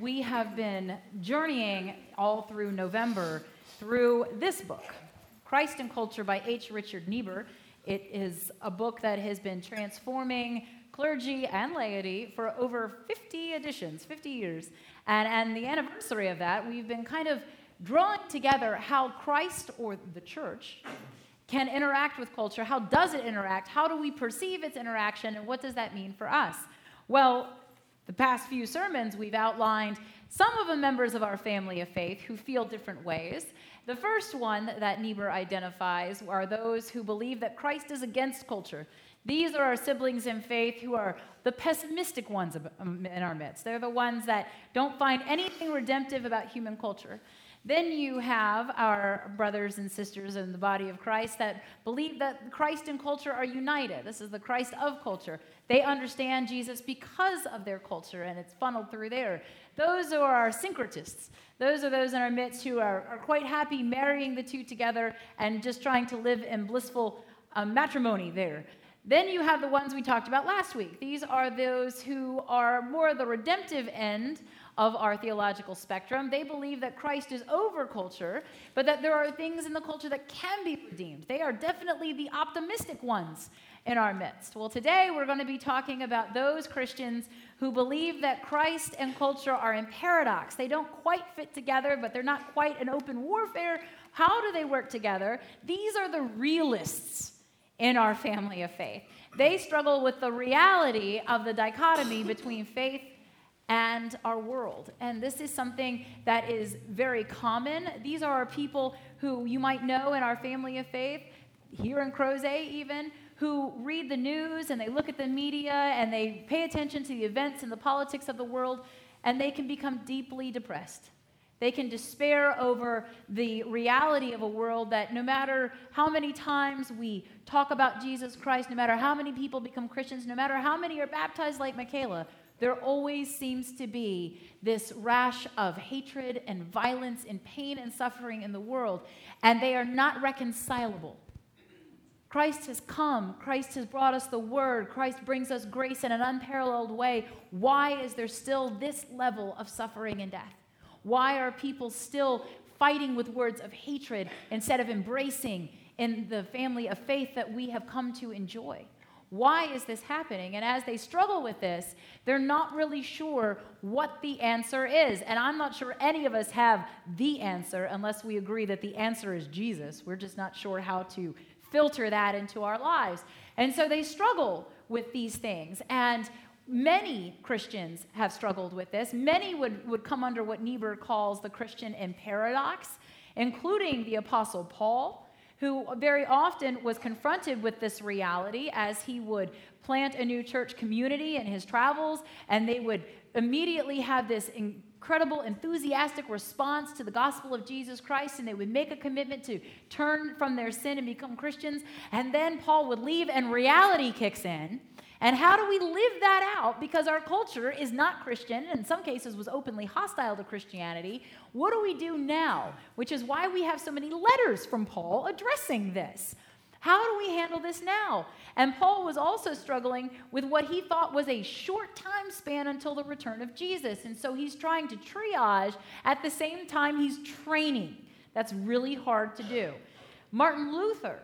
we have been journeying all through November through this book, Christ and Culture by H. Richard Niebuhr. It is a book that has been transforming clergy and laity for over 50 editions, 50 years. And, and the anniversary of that, we've been kind of drawing together how Christ or the church can interact with culture. How does it interact? How do we perceive its interaction? And what does that mean for us? Well, the past few sermons, we've outlined some of the members of our family of faith who feel different ways. The first one that Niebuhr identifies are those who believe that Christ is against culture. These are our siblings in faith who are the pessimistic ones um, in our midst. They're the ones that don't find anything redemptive about human culture. Then you have our brothers and sisters in the body of Christ that believe that Christ and culture are united. This is the Christ of culture. They understand Jesus because of their culture, and it's funneled through there. Those are our syncretists. Those are those in our midst who are, are quite happy marrying the two together and just trying to live in blissful um, matrimony there. Then you have the ones we talked about last week. These are those who are more the redemptive end of our theological spectrum. They believe that Christ is over culture, but that there are things in the culture that can be redeemed. They are definitely the optimistic ones in our midst. Well, today we're going to be talking about those Christians who believe that Christ and culture are in paradox. They don't quite fit together, but they're not quite an open warfare. How do they work together? These are the realists in our family of faith. They struggle with the reality of the dichotomy between faith and our world. And this is something that is very common. These are people who you might know in our family of faith, here in Crozet even, who read the news and they look at the media and they pay attention to the events and the politics of the world, and they can become deeply depressed. They can despair over the reality of a world that no matter how many times we talk about Jesus Christ, no matter how many people become Christians, no matter how many are baptized like Michaela, there always seems to be this rash of hatred and violence and pain and suffering in the world, and they are not reconcilable. Christ has come. Christ has brought us the word. Christ brings us grace in an unparalleled way. Why is there still this level of suffering and death? Why are people still fighting with words of hatred instead of embracing in the family of faith that we have come to enjoy? Why is this happening? And as they struggle with this, they're not really sure what the answer is. And I'm not sure any of us have the answer unless we agree that the answer is Jesus. We're just not sure how to filter that into our lives. And so they struggle with these things. And many Christians have struggled with this. Many would, would come under what Niebuhr calls the Christian in paradox, including the Apostle Paul who very often was confronted with this reality as he would plant a new church community in his travels, and they would immediately have this incredible, enthusiastic response to the gospel of Jesus Christ, and they would make a commitment to turn from their sin and become Christians. And then Paul would leave, and reality kicks in. And how do we live that out? Because our culture is not Christian, and in some cases was openly hostile to Christianity. What do we do now? Which is why we have so many letters from Paul addressing this. How do we handle this now? And Paul was also struggling with what he thought was a short time span until the return of Jesus. And so he's trying to triage at the same time he's training. That's really hard to do. Martin Luther,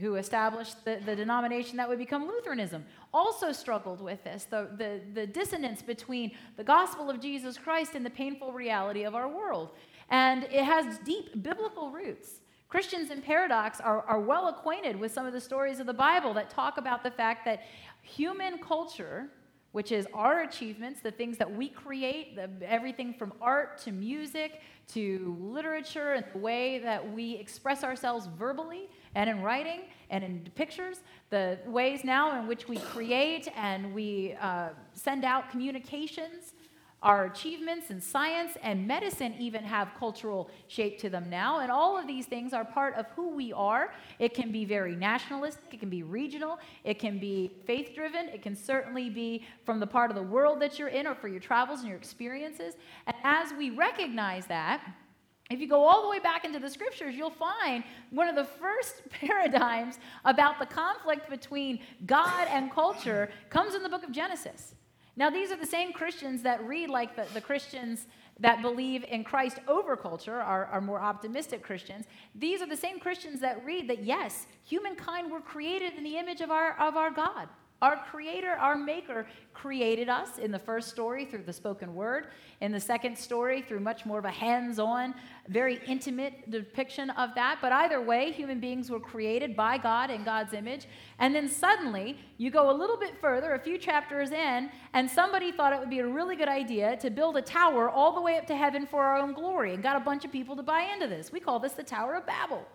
who established the, the denomination that would become Lutheranism, also struggled with this the, the, the dissonance between the gospel of Jesus Christ and the painful reality of our world. And it has deep biblical roots. Christians in Paradox are, are well acquainted with some of the stories of the Bible that talk about the fact that human culture, which is our achievements, the things that we create, the, everything from art to music to literature and the way that we express ourselves verbally and in writing and in pictures, the ways now in which we create and we uh, send out communications our achievements in science and medicine even have cultural shape to them now. And all of these things are part of who we are. It can be very nationalistic, it can be regional, it can be faith driven, it can certainly be from the part of the world that you're in or for your travels and your experiences. And as we recognize that, if you go all the way back into the scriptures, you'll find one of the first paradigms about the conflict between God and culture comes in the book of Genesis. Now, these are the same Christians that read like the, the Christians that believe in Christ over culture, are, are more optimistic Christians. These are the same Christians that read that, yes, humankind were created in the image of our, of our God. Our Creator, our Maker, created us in the first story through the spoken word, in the second story through much more of a hands on, very intimate depiction of that. But either way, human beings were created by God in God's image. And then suddenly, you go a little bit further, a few chapters in, and somebody thought it would be a really good idea to build a tower all the way up to heaven for our own glory and got a bunch of people to buy into this. We call this the Tower of Babel.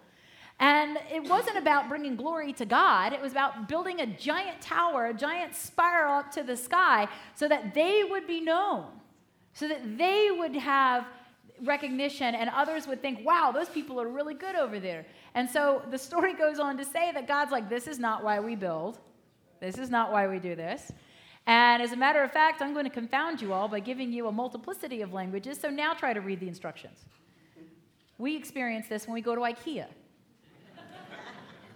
And it wasn't about bringing glory to God, it was about building a giant tower, a giant spiral up to the sky so that they would be known, so that they would have recognition and others would think, wow, those people are really good over there. And so the story goes on to say that God's like, this is not why we build, this is not why we do this. And as a matter of fact, I'm going to confound you all by giving you a multiplicity of languages, so now try to read the instructions. We experience this when we go to IKEA.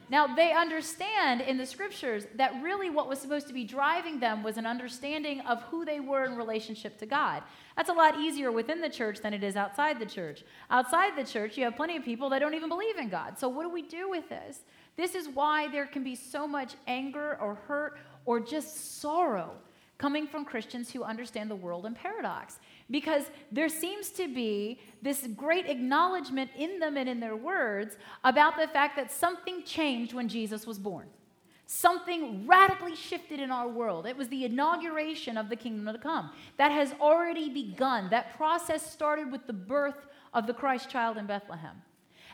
Now, they understand in the scriptures that really what was supposed to be driving them was an understanding of who they were in relationship to God. That's a lot easier within the church than it is outside the church. Outside the church, you have plenty of people that don't even believe in God. So, what do we do with this? This is why there can be so much anger or hurt or just sorrow coming from Christians who understand the world in paradox because there seems to be this great acknowledgement in them and in their words about the fact that something changed when Jesus was born. Something radically shifted in our world. It was the inauguration of the kingdom to come. That has already begun. That process started with the birth of the Christ child in Bethlehem.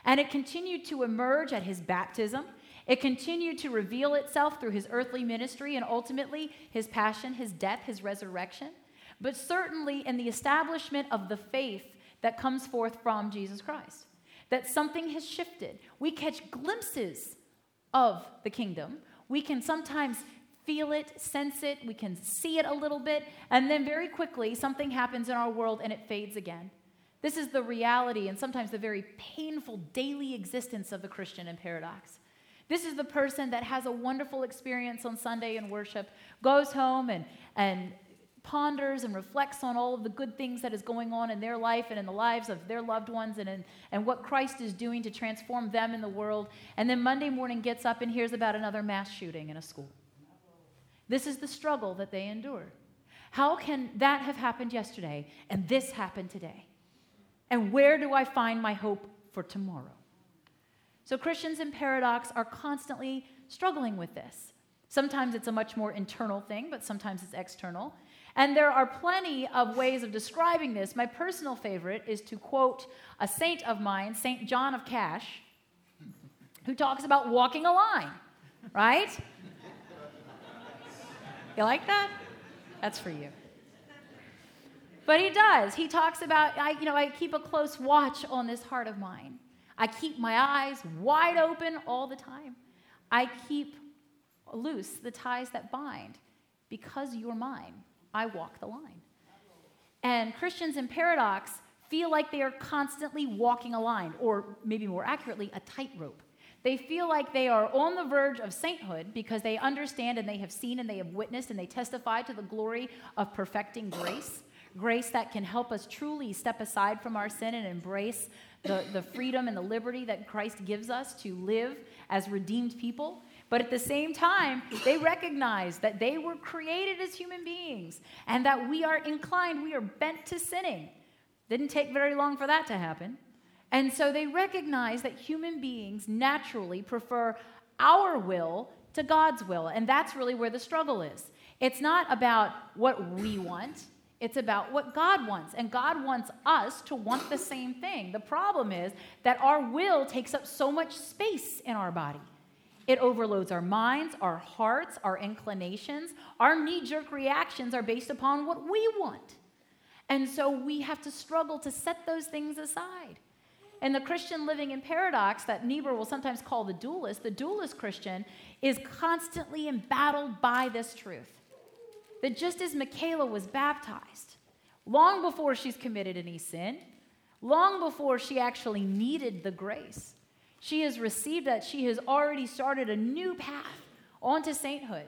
And it continued to emerge at his baptism. It continued to reveal itself through his earthly ministry and ultimately his passion, his death, his resurrection but certainly in the establishment of the faith that comes forth from Jesus Christ. That something has shifted. We catch glimpses of the kingdom. We can sometimes feel it, sense it, we can see it a little bit, and then very quickly something happens in our world and it fades again. This is the reality and sometimes the very painful daily existence of the Christian in paradox. This is the person that has a wonderful experience on Sunday in worship, goes home and, and ponders and reflects on all of the good things that is going on in their life and in the lives of their loved ones and, in, and what Christ is doing to transform them in the world. And then Monday morning gets up and hears about another mass shooting in a school. This is the struggle that they endure. How can that have happened yesterday and this happen today? And where do I find my hope for tomorrow? So, Christians in paradox are constantly struggling with this. Sometimes it's a much more internal thing, but sometimes it's external. And there are plenty of ways of describing this. My personal favorite is to quote a saint of mine, St. John of Cash, who talks about walking a line, right? You like that? That's for you. But he does. He talks about, I, you know, I keep a close watch on this heart of mine. I keep my eyes wide open all the time. I keep loose the ties that bind because you're mine. I walk the line. And Christians in paradox feel like they are constantly walking a line, or maybe more accurately, a tightrope. They feel like they are on the verge of sainthood because they understand and they have seen and they have witnessed and they testify to the glory of perfecting grace. Grace that can help us truly step aside from our sin and embrace the, the freedom and the liberty that Christ gives us to live as redeemed people. But at the same time, they recognize that they were created as human beings and that we are inclined, we are bent to sinning. Didn't take very long for that to happen. And so they recognize that human beings naturally prefer our will to God's will. And that's really where the struggle is. It's not about what we want, it's about what God wants. And God wants us to want the same thing. The problem is that our will takes up so much space in our body. It overloads our minds, our hearts, our inclinations. Our knee jerk reactions are based upon what we want. And so we have to struggle to set those things aside. And the Christian living in paradox that Niebuhr will sometimes call the dualist, the dualist Christian, is constantly embattled by this truth. That just as Michaela was baptized, long before she's committed any sin, long before she actually needed the grace, she has received that. She has already started a new path onto sainthood.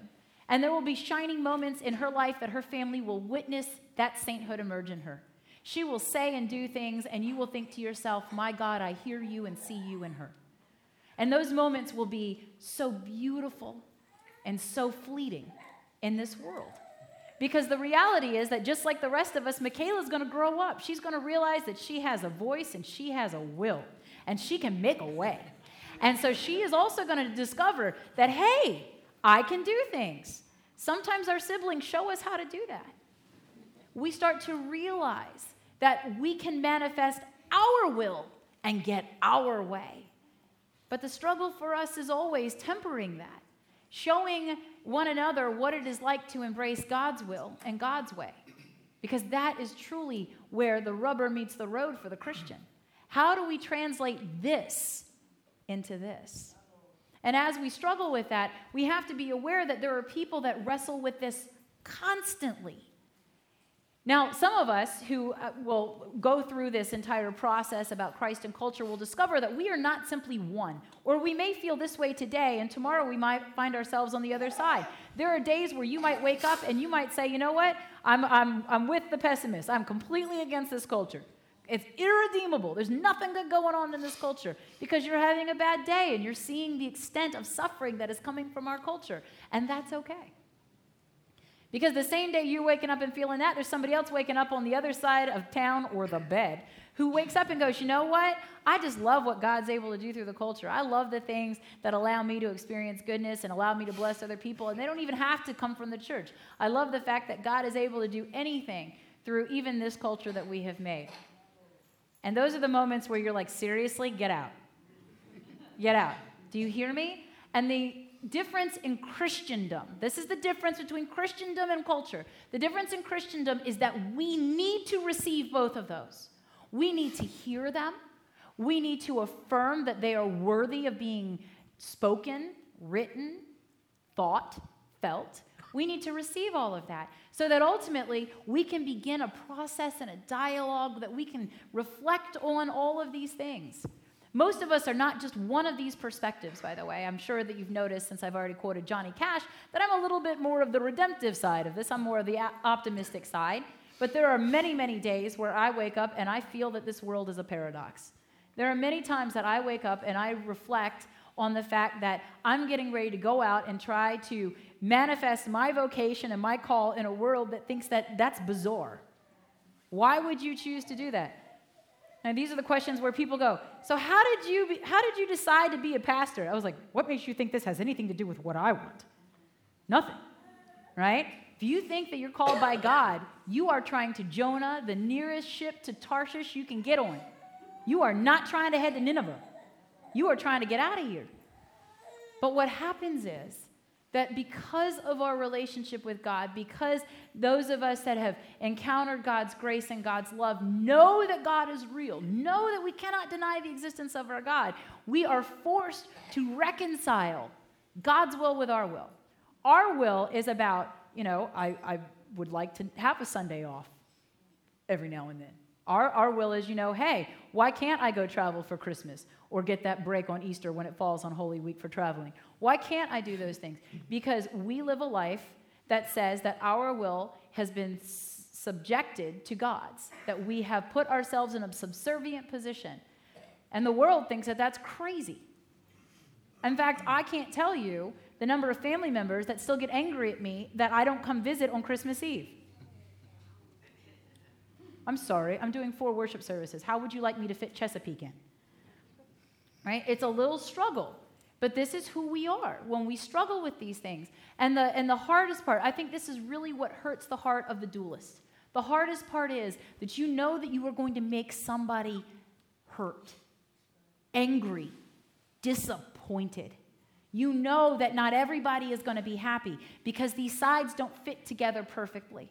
And there will be shining moments in her life that her family will witness that sainthood emerge in her. She will say and do things, and you will think to yourself, My God, I hear you and see you in her. And those moments will be so beautiful and so fleeting in this world. Because the reality is that just like the rest of us, Michaela's to grow up. She's to realize that she has a voice and she has a will, and she can make a way. And so she is also to discover that, hey, I can do things. Sometimes our siblings show us how to do that. We start to realize that we can manifest our will and get our way. But the struggle for us is always tempering that, showing one another what it is like to embrace God's will and God's way. Because that is truly where the rubber meets the road for the Christian. How do we translate this into this? And as we struggle with that, we have to be aware that there are people that wrestle with this constantly. Now, some of us who uh, will go through this entire process about Christ and culture will discover that we are not simply one. Or we may feel this way today, and tomorrow we might find ourselves on the other side. There are days where you might wake up and you might say, you know what? I'm, I'm, I'm with the pessimist. I'm completely against this culture. It's irredeemable. There's nothing good going on in this culture because you're having a bad day and you're seeing the extent of suffering that is coming from our culture. And that's okay. Because the same day you're waking up and feeling that, there's somebody else waking up on the other side of town or the bed who wakes up and goes, You know what? I just love what God's able to do through the culture. I love the things that allow me to experience goodness and allow me to bless other people. And they don't even have to come from the church. I love the fact that God is able to do anything through even this culture that we have made. And those are the moments where you're like, Seriously, get out. Get out. Do you hear me? And the difference in Christendom. This is the difference between Christendom and culture. The difference in Christendom is that we need to receive both of those. We need to hear them. We need to affirm that they are worthy of being spoken, written, thought, felt. We need to receive all of that so that ultimately we can begin a process and a dialogue that we can reflect on all of these things. Most of us are not just one of these perspectives, by the way. I'm sure that you've noticed, since I've already quoted Johnny Cash, that I'm a little bit more of the redemptive side of this. I'm more of the optimistic side. But there are many, many days where I wake up and I feel that this world is a paradox. There are many times that I wake up and I reflect on the fact that I'm getting ready to go out and try to manifest my vocation and my call in a world that thinks that that's bizarre. Why would you choose to do that? And these are the questions where people go, So, how did you, be, how did you decide to be a pastor? I was like, What makes you think this has anything to do with what I want? Nothing, right? If you think that you're called by God, you are trying to Jonah, the nearest ship to Tarshish you can get on. You are not trying to head to Nineveh. You are trying to get out of here. But what happens is that because of our relationship with God, because those of us that have encountered God's grace and God's love know that God is real, know that we cannot deny the existence of our God, we are forced to reconcile God's will with our will. Our will is about, you know, I, I would like to have a Sunday off every now and then. Our, our will is, you know, hey, why can't I go travel for Christmas or get that break on Easter when it falls on Holy Week for traveling? Why can't I do those things? Because we live a life that says that our will has been subjected to God's, that we have put ourselves in a subservient position. And the world thinks that that's crazy. In fact, I can't tell you the number of family members that still get angry at me that I don't come visit on Christmas Eve. I'm sorry, I'm doing four worship services. How would you like me to fit Chesapeake in? Right? It's a little struggle. But this is who we are when we struggle with these things. And the, and the hardest part, I think this is really what hurts the heart of the dualist. The hardest part is that you know that you are going to make somebody hurt, angry, disappointed. You know that not everybody is going to be happy because these sides don't fit together perfectly.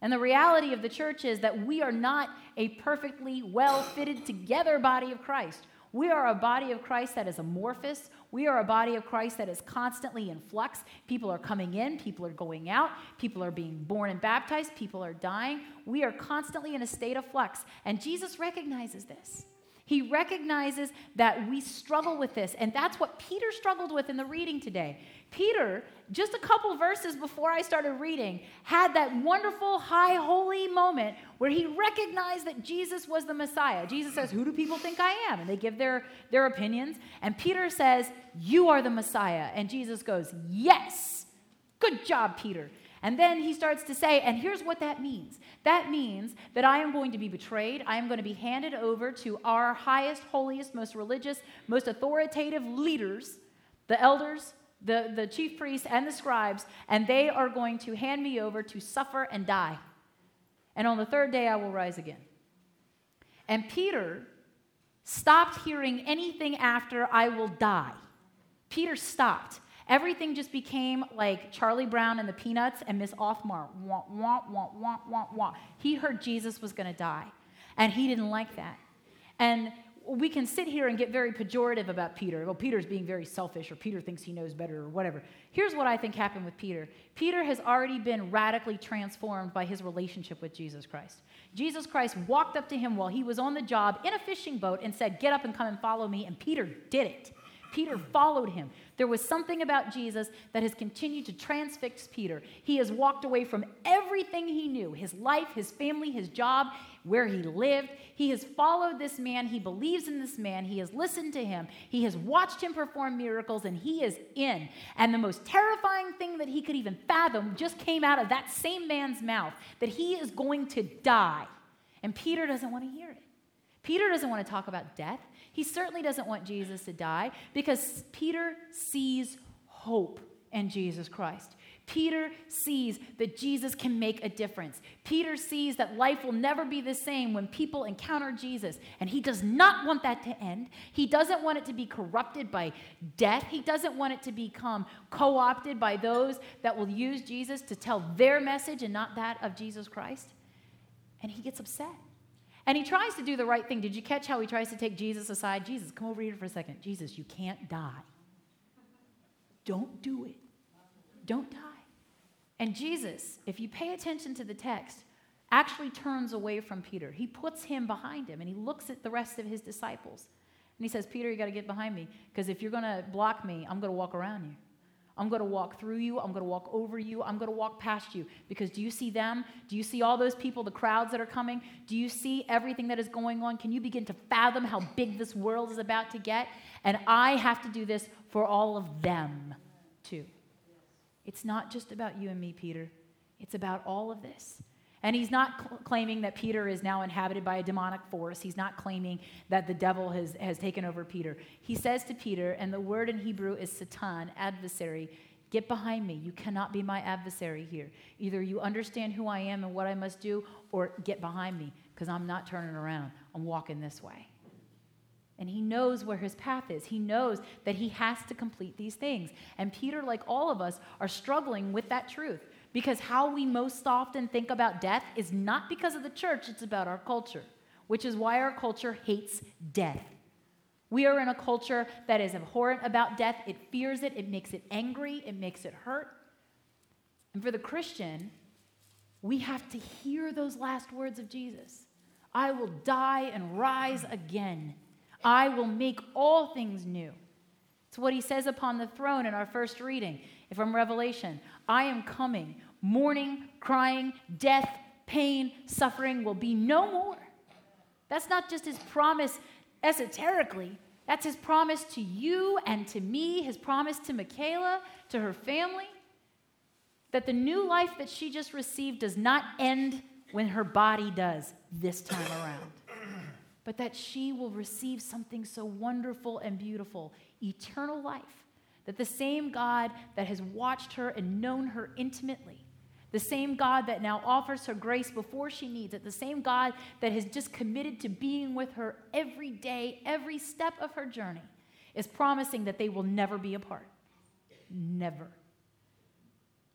And the reality of the church is that we are not a perfectly well fitted together body of Christ. We are a body of Christ that is amorphous. We are a body of Christ that is constantly in flux. People are coming in, people are going out, people are being born and baptized, people are dying. We are constantly in a state of flux. And Jesus recognizes this. He recognizes that we struggle with this. And that's what Peter struggled with in the reading today. Peter, just a couple verses before I started reading, had that wonderful, high, holy moment where he recognized that Jesus was the Messiah. Jesus says, Who do people think I am? And they give their, their opinions. And Peter says, You are the Messiah. And Jesus goes, Yes. Good job, Peter. And then he starts to say, and here's what that means that means that I am going to be betrayed. I am going to be handed over to our highest, holiest, most religious, most authoritative leaders, the elders, the, the chief priests, and the scribes, and they are going to hand me over to suffer and die. And on the third day, I will rise again. And Peter stopped hearing anything after I will die. Peter stopped. Everything just became like Charlie Brown and the Peanuts and Miss Othmar. Wah, wah, wah, wah, wah, wah. He heard Jesus was going to die, and he didn't like that. And we can sit here and get very pejorative about Peter. Well, Peter's being very selfish, or Peter thinks he knows better, or whatever. Here's what I think happened with Peter Peter has already been radically transformed by his relationship with Jesus Christ. Jesus Christ walked up to him while he was on the job in a fishing boat and said, Get up and come and follow me. And Peter did it. Peter followed him. There was something about Jesus that has continued to transfix Peter. He has walked away from everything he knew his life, his family, his job, where he lived. He has followed this man. He believes in this man. He has listened to him. He has watched him perform miracles, and he is in. And the most terrifying thing that he could even fathom just came out of that same man's mouth that he is going to die. And Peter doesn't want to hear it. Peter doesn't want to talk about death. He certainly doesn't want Jesus to die because Peter sees hope in Jesus Christ. Peter sees that Jesus can make a difference. Peter sees that life will never be the same when people encounter Jesus. And he does not want that to end. He doesn't want it to be corrupted by death. He doesn't want it to become co opted by those that will use Jesus to tell their message and not that of Jesus Christ. And he gets upset. And he tries to do the right thing. Did you catch how he tries to take Jesus aside? Jesus, come over here for a second. Jesus, you can't die. Don't do it. Don't die. And Jesus, if you pay attention to the text, actually turns away from Peter. He puts him behind him and he looks at the rest of his disciples. And he says, Peter, you got to get behind me because if you're going to block me, I'm going to walk around you. I'm going to walk through you. I'm going to walk over you. I'm going to walk past you. Because do you see them? Do you see all those people, the crowds that are coming? Do you see everything that is going on? Can you begin to fathom how big this world is about to get? And I have to do this for all of them, too. It's not just about you and me, Peter. It's about all of this. And he's not cl- claiming that Peter is now inhabited by a demonic force. He's not claiming that the devil has, has taken over Peter. He says to Peter, and the word in Hebrew is Satan, adversary, get behind me. You cannot be my adversary here. Either you understand who I am and what I must do, or get behind me, because I'm not turning around. I'm walking this way. And he knows where his path is. He knows that he has to complete these things. And Peter, like all of us, are struggling with that truth. Because how we most often think about death is not because of the church, it's about our culture, which is why our culture hates death. We are in a culture that is abhorrent about death. It fears it, it makes it angry, it makes it hurt. And for the Christian, we have to hear those last words of Jesus I will die and rise again. I will make all things new. It's what he says upon the throne in our first reading from Revelation. I am coming. Mourning, crying, death, pain, suffering will be no more. That's not just his promise esoterically, that's his promise to you and to me, his promise to Michaela, to her family. That the new life that she just received does not end when her body does this time around, but that she will receive something so wonderful and beautiful eternal life that the same God that has watched her and known her intimately, the same God that now offers her grace before she needs it, the same God that has just committed to being with her every day, every step of her journey, is promising that they will never be apart. Never.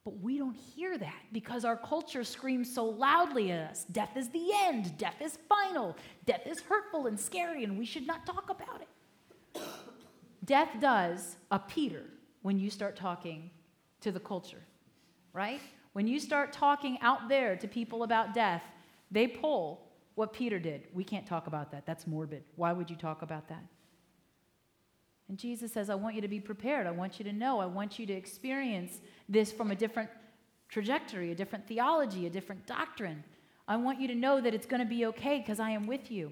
But we don't hear that because our culture screams so loudly at us death is the end, death is final, death is hurtful and scary, and we should not talk about it. Death does a Peter when you start talking to the culture, right? When you start talking out there to people about death, they pull what Peter did. We can't talk about that. That's morbid. Why would you talk about that? And Jesus says, I want you to be prepared. I want you to know. I want you to experience this from a different trajectory, a different theology, a different doctrine. I want you to know that it's going to be okay because I am with you.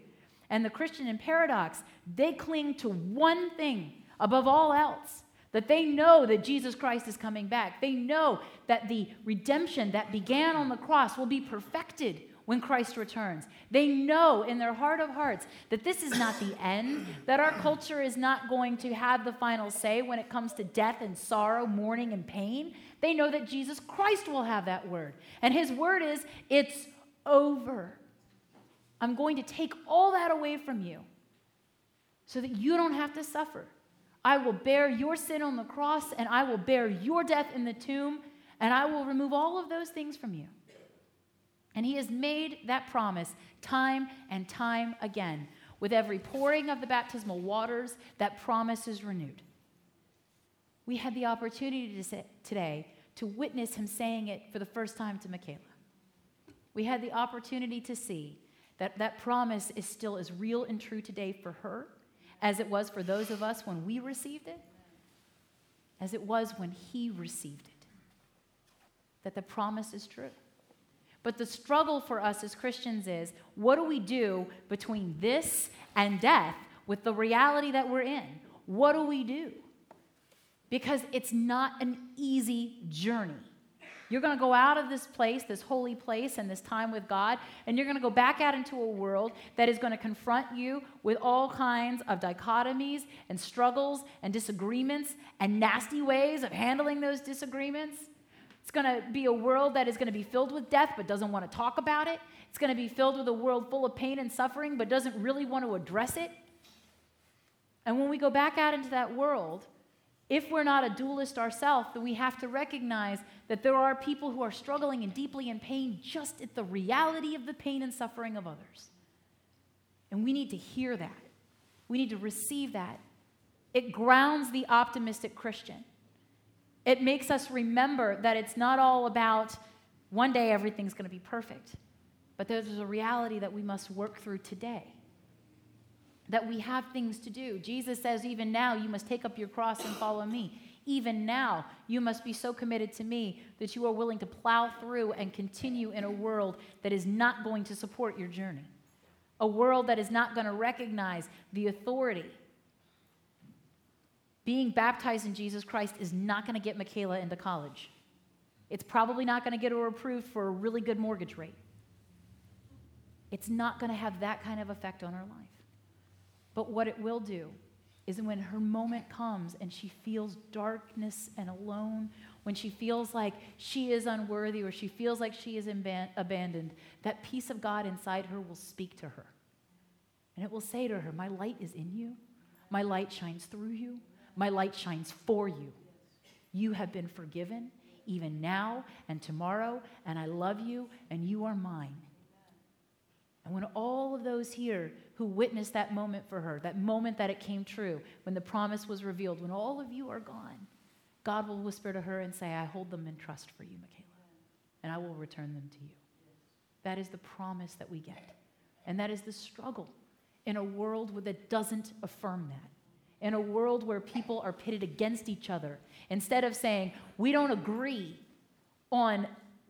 And the Christian in paradox, they cling to one thing above all else that they know that Jesus Christ is coming back. They know that the redemption that began on the cross will be perfected when Christ returns. They know in their heart of hearts that this is not the end, that our culture is not going to have the final say when it comes to death and sorrow, mourning and pain. They know that Jesus Christ will have that word. And his word is, it's over. I'm going to take all that away from you so that you don't have to suffer. I will bear your sin on the cross, and I will bear your death in the tomb, and I will remove all of those things from you. And he has made that promise time and time again. With every pouring of the baptismal waters, that promise is renewed. We had the opportunity to say, today to witness him saying it for the first time to Michaela. We had the opportunity to see that that promise is still as real and true today for her as it was for those of us when we received it, as it was when he received it. That the promise is true. But the struggle for us as Christians is what do we do between this and death with the reality that we're in? What do we do? Because it's not an easy journey. You're going to go out of this place, this holy place, and this time with God, and you're going to go back out into a world that is going to confront you with all kinds of dichotomies and struggles and disagreements and nasty ways of handling those disagreements. It's going to be a world that is going to be filled with death but doesn't want to talk about it. It's going to be filled with a world full of pain and suffering but doesn't really want to address it. And when we go back out into that world, if we're not a dualist ourselves, then we have to recognize that there are people who are struggling and deeply in pain just at the reality of the pain and suffering of others. And we need to hear that. We need to receive that. It grounds the optimistic Christian. It makes us remember that it's not all about one day everything's going to be perfect, but there's a reality that we must work through today. That we have things to do. Jesus says, even now, you must take up your cross and follow me. Even now, you must be so committed to me that you are willing to plow through and continue in a world that is not going to support your journey. A world that is not going to recognize the authority being baptized in Jesus Christ is not going to get Michaela into college. It's probably not going to get her approved for a really good mortgage rate. It's not going to have that kind of effect on her life. But what it will do is when her moment comes and she feels darkness and alone, when she feels like she is unworthy or she feels like she is abandoned, that peace of God inside her will speak to her. And it will say to her, My light is in you, my light shines through you, my light shines for you. You have been forgiven, even now and tomorrow, and I love you, and you are mine. And when all of those here who witnessed that moment for her, that moment that it came true, when the promise was revealed, when all of you are gone, God will whisper to her and say, I hold them in trust for you, Michaela, and I will return them to you. That is the promise that we get. And that is the struggle in a world that doesn't affirm that in a world where people are pitted against each other, instead of saying, we don't agree on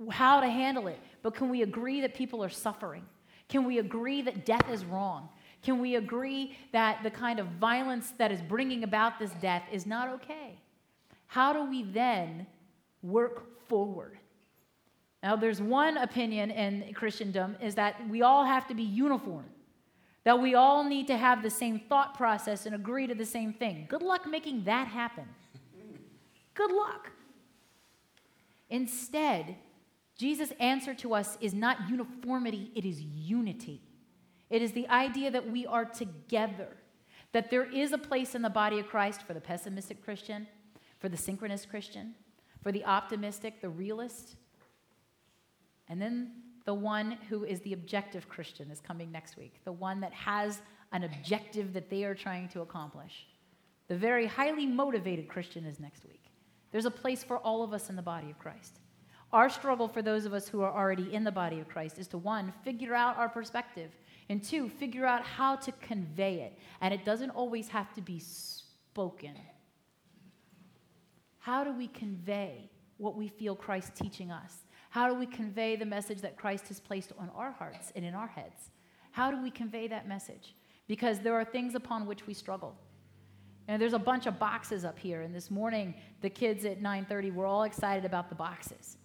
how to handle it, but can we agree that people are suffering? Can we agree that death is wrong? Can we agree that the kind of violence that is bringing about this death is not okay? How do we then work forward? Now, there's one opinion in Christendom is that we all have to be uniform that we all need to have the same thought process and agree to the same thing. Good luck making that happen. Good luck. Instead, Jesus' answer to us is not uniformity, it is unity. It is the idea that we are together, that there is a place in the body of Christ for the pessimistic Christian, for the syncretist Christian, for the optimistic, the realist, and then the one who is the objective Christian is coming next week, the one that has an objective that they are trying to accomplish. The very highly motivated Christian is next week. There's a place for all of us in the body of Christ. Our struggle for those of us who are already in the body of Christ is to one, figure out our perspective, and two, figure out how to convey it. And it doesn't always have to be spoken. How do we convey what we feel Christ teaching us? How do we convey the message that Christ has placed on our hearts and in our heads? How do we convey that message? Because there are things upon which we struggle. And there's a bunch of boxes up here, and this morning the kids at 9:30 were all excited about the boxes.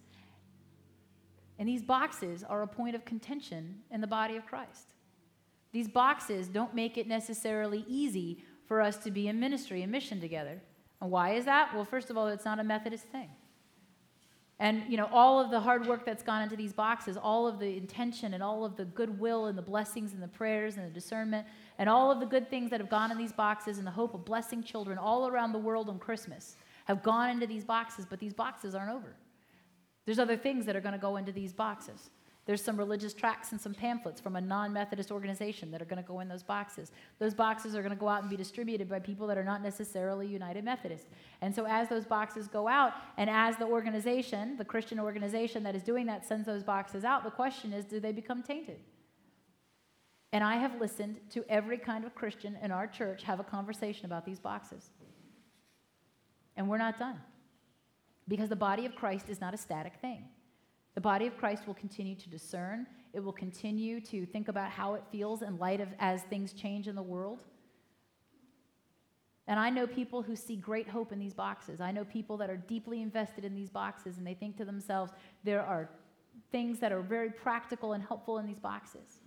And these boxes are a point of contention in the body of Christ. These boxes don't make it necessarily easy for us to be in ministry and mission together. And why is that? Well, first of all, it's not a Methodist thing. And you know, all of the hard work that's gone into these boxes, all of the intention and all of the goodwill and the blessings and the prayers and the discernment and all of the good things that have gone in these boxes in the hope of blessing children all around the world on Christmas have gone into these boxes, but these boxes aren't over. There's other things that are going to go into these boxes. There's some religious tracts and some pamphlets from a non Methodist organization that are going to go in those boxes. Those boxes are going to go out and be distributed by people that are not necessarily United Methodist. And so, as those boxes go out, and as the organization, the Christian organization that is doing that, sends those boxes out, the question is do they become tainted? And I have listened to every kind of Christian in our church have a conversation about these boxes. And we're not done. Because the body of Christ is not a static thing. The body of Christ will continue to discern. It will continue to think about how it feels in light of as things change in the world. And I know people who see great hope in these boxes. I know people that are deeply invested in these boxes and they think to themselves, there are things that are very practical and helpful in these boxes.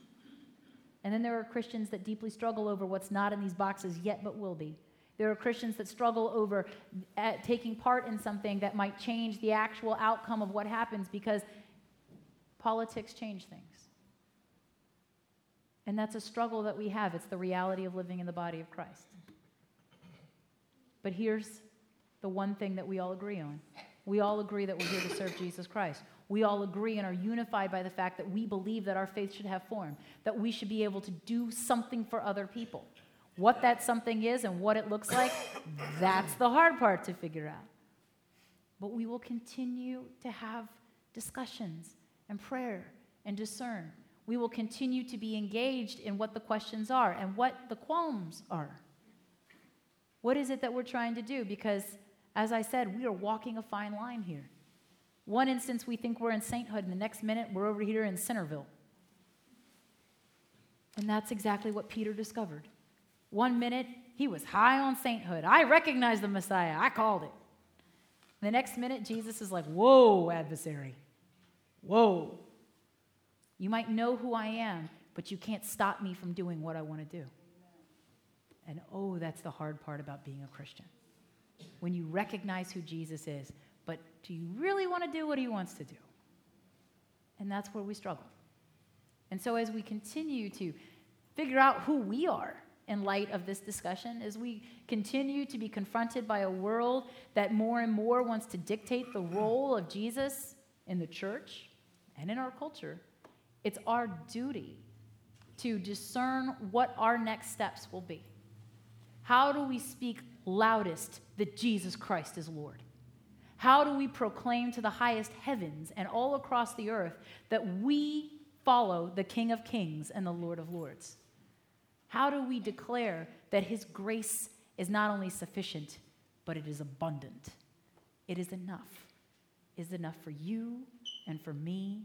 And then there are Christians that deeply struggle over what's not in these boxes yet but will be. There are Christians that struggle over uh, taking part in something that might change the actual outcome of what happens because politics change things. And that's a struggle that we have. It's the reality of living in the body of Christ. But here's the one thing that we all agree on we all agree that we're here to serve Jesus Christ. We all agree and are unified by the fact that we believe that our faith should have form, that we should be able to do something for other people. What that something is and what it looks like, that's the hard part to figure out. But we will continue to have discussions and prayer and discern. We will continue to be engaged in what the questions are and what the qualms are. What is it that we're trying to do? Because, as I said, we are walking a fine line here. One instance, we think we're in sainthood, and the next minute, we're over here in Centerville. And that's exactly what Peter discovered. One minute, he was high on sainthood. I recognize the Messiah. I called it. The next minute, Jesus is like, Whoa, adversary. Whoa. You might know who I am, but you can't stop me from doing what I want to do. And oh, that's the hard part about being a Christian. When you recognize who Jesus is, but do you really want to do what he wants to do? And that's where we struggle. And so, as we continue to figure out who we are, in light of this discussion as we continue to be confronted by a world that more and more wants to dictate the role of Jesus in the church and in our culture. It's our duty to discern what our next steps will be. How do we speak loudest that Jesus Christ is Lord? How do we proclaim to the highest heavens and all across the earth that we follow the King of Kings and the Lord of Lords? How do we declare that His grace is not only sufficient, but it is abundant? It is enough. It is enough for you and for me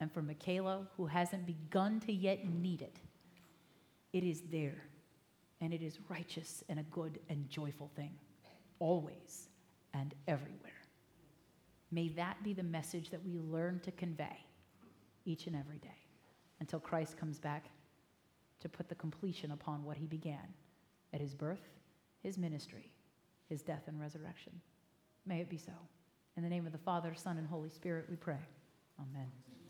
and for Michaela, who hasn't begun to yet need it. It is there, and it is righteous and a good and joyful thing, always and everywhere. May that be the message that we learn to convey each and every day until Christ comes back to put the completion upon what he began at his birth, his ministry, his death, and resurrection. May it be so. In the name of the Father, Son, and Holy Spirit, we pray. Amen.